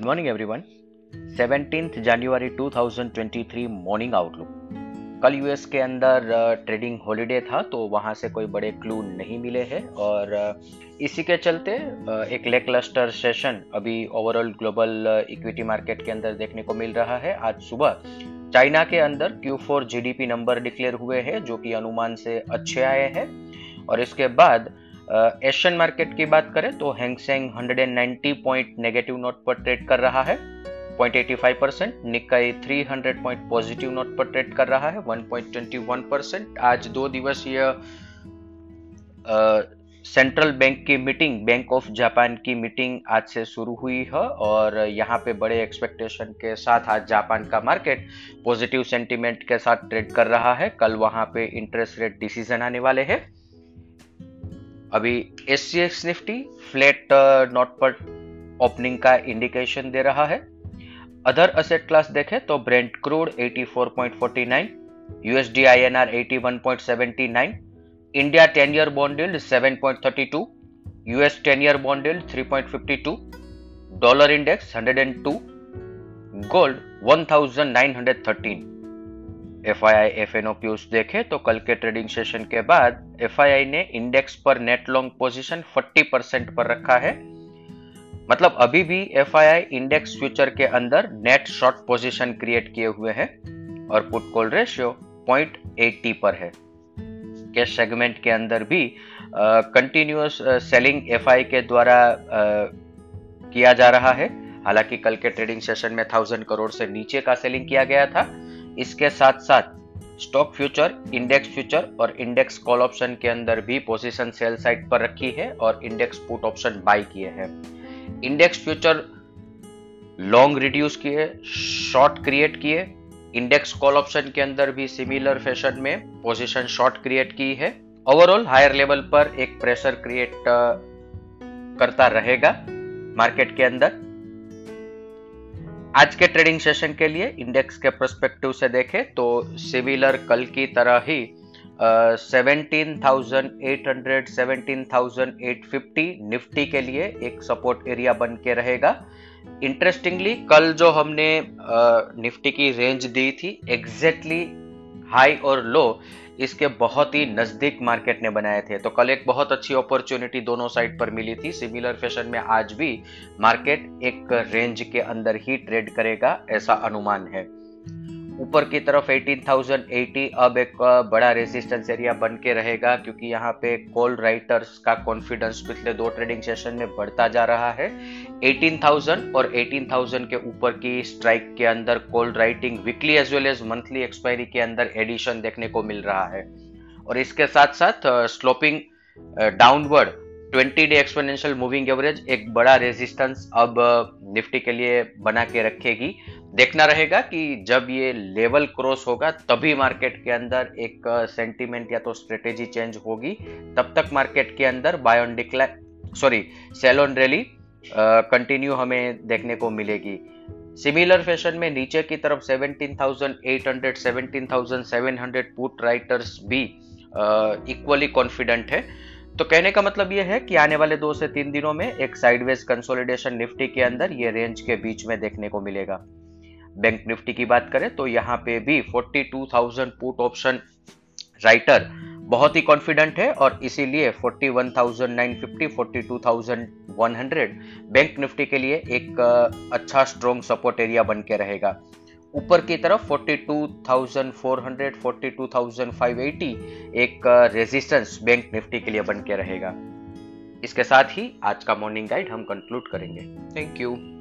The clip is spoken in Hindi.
Good morning everyone 17th January 2023 morning outlook कल यूएस के अंदर ट्रेडिंग हॉलीडे था तो वहाँ से कोई बड़े क्लू नहीं मिले हैं और इसी के चलते एक लेक लस्टर सेशन अभी ओवरऑल ग्लोबल इक्विटी मार्केट के अंदर देखने को मिल रहा है। आज सुबह चाइना के अंदर Q4 जीडीपी नंबर डिक्लेयर हुए हैं, जो कि अनुमान से अच्छे आए हैं। और इसके बाद एशियन मार्केट की बात करें तो Hang Seng 190 point negative note पर ट्रेड कर रहा है। 0.85 percent Nikkei 300 point positive note पर ट्रेड कर रहा है। 1.21 परसेंट आज दो दिवसीय सेंट्रल बैंक की मीटिंग बैंक ऑफ़ जापान की मीटिंग आज से शुरू हुई है और यहाँ पे बड़े एक्सपेक्टेशन के साथ आज जापान का मार्केट पॉजिटिव सेंटीमेंट के साथ ट्रेड कर रहा है। कल वहाँ पे इंटरेस्ट रेट डिसीज़न आने वाले हैं। अभी S G X Nifty flat note पर ओपनिंग का इंडिकेशन दे रहा है। अदर असेट क्लास देखें तो Brent crude 84.49 USD INR 81.79 India 10 year bond yield 7.32 US 10 year bond yield 3.52 dollar index 102 gold 1913 F I I F N देखे तो कल के ट्रेडिंग सेशन के बाद एफ़ आई आई ने इंडेक्स पर नेट लॉन्ग पोजीशन 40 परसेंट पर रखा है। मतलब अभी भी F I I index future के अंदर नेट शॉर्ट पोजीशन क्रिएट किए हुए हैं और put call ratio point eighty पर है। कैश सेगमेंट के अंदर भी कंटिन्यूस सेलिंग एफआई के द्वारा uh, किया जा रहा है। हालाँकि कल के ट्रेडिंग सेशन में थाउज़ेंड करोड़ से नीचे का सेलिंग किया गया था। इसके साथ साथ स्टॉक फ्यूचर, इंडेक्स फ्यूचर और इंडेक्स कॉल ऑप्शन के अंदर भी पोजीशन सेल साइड पर रखी है और इंडेक्स पुट ऑप्शन बाय किए हैं। इंडेक्स फ्यूचर लॉन्ग रिड्यूस किए, शॉर्ट क्रिएट किए। इंडेक्स कॉल ऑप्शन के अंदर भी सिमिलर फ़ैशन में पोजीशन शॉर्ट क्रिएट की है। ओवरऑल हायर लेवल पर एक प्रेशर क्रिएट करता रहेगा मार्केट के अंदर। आज के ट्रेडिंग सेशन के लिए इंडेक्स के परस्पेक्टिव से देखें तो सिविलर कल की तरह ही seventeen thousand eight hundred thousand eight fifty Nifty के लिए एक सपोर्ट एरिया बन के रहेगा। इंटरेस्टिंगली कल जो हमने निफ्टी की रेंज दी थी एग्जैक्टली हाई और लो इसके बहुत ही नज़दीक मार्केट ने बनाए थे। तो कल एक बहुत अच्छी अपॉर्चुनिटी दोनों साइड पर मिली थी। सिमिलर फ़ैशन में आज भी मार्केट एक रेंज के अंदर ही ट्रेड करेगा, ऐसा अनुमान है। ऊपर की तरफ़ 18,080 अब एक बड़ा रेजिस्टेंस एरिया बन के रहेगा क्योंकि यहाँ पे कॉल राइटर्स का कॉन्फिडेंस पिछले दो ट्रेडिंग सेशन में बढ़ता जा रहा है। 18,000 और 18,000 के ऊपर की स्ट्राइक के अंदर call writing weekly as well as monthly expiry के अंदर एडिशन देखने को मिल रहा है। और इसके साथ साथ sloping downward 20 day exponential moving average एक बड़ा रेजिस्टेंस अब निफ्टी के लिए बना के रखेगी। देखना रहेगा कि जब ये लेवल क्रॉस होगा तभी मार्केट के अंदर एक सेंटीमेंट या तो स्ट्रेटेजी चेंज होगी। तब तक मार्केट के अंदर buy on decline sorry sell on rally continue हमें देखने को मिलेगी। सिमिलर फ़ैशन में नीचे की तरफ़ 17,800 17,700 पुट राइटर्स भी इक्वली कॉन्फिडेंट है। तो कहने का मतलब यह है कि आने वाले दो से तीन दिनों में एक साइडवेज कंसोलिडेशन निफ्टी के अंदर ये रेंज के बीच में देखने को मिलेगा। बैंक निफ्टी की बात करें तो यहाँ पे भी 42,000 पुट ऑप्शन राइटर बहुत ही कॉन्फिडेंट है और इसीलिए 41,950 42,100 बैंक निफ्टी के लिए एक अच्छा स्ट्रॉन्ग सपोर्ट एरिया बन के रहेगा। ऊपर की तरफ़ 42,400 42,580 एक रेजिस्टेंस बैंक निफ्टी के लिए बन के रहेगा। इसके साथ ही आज का मॉर्निंग गाइड हम कंक्लूड करेंगे। Thank you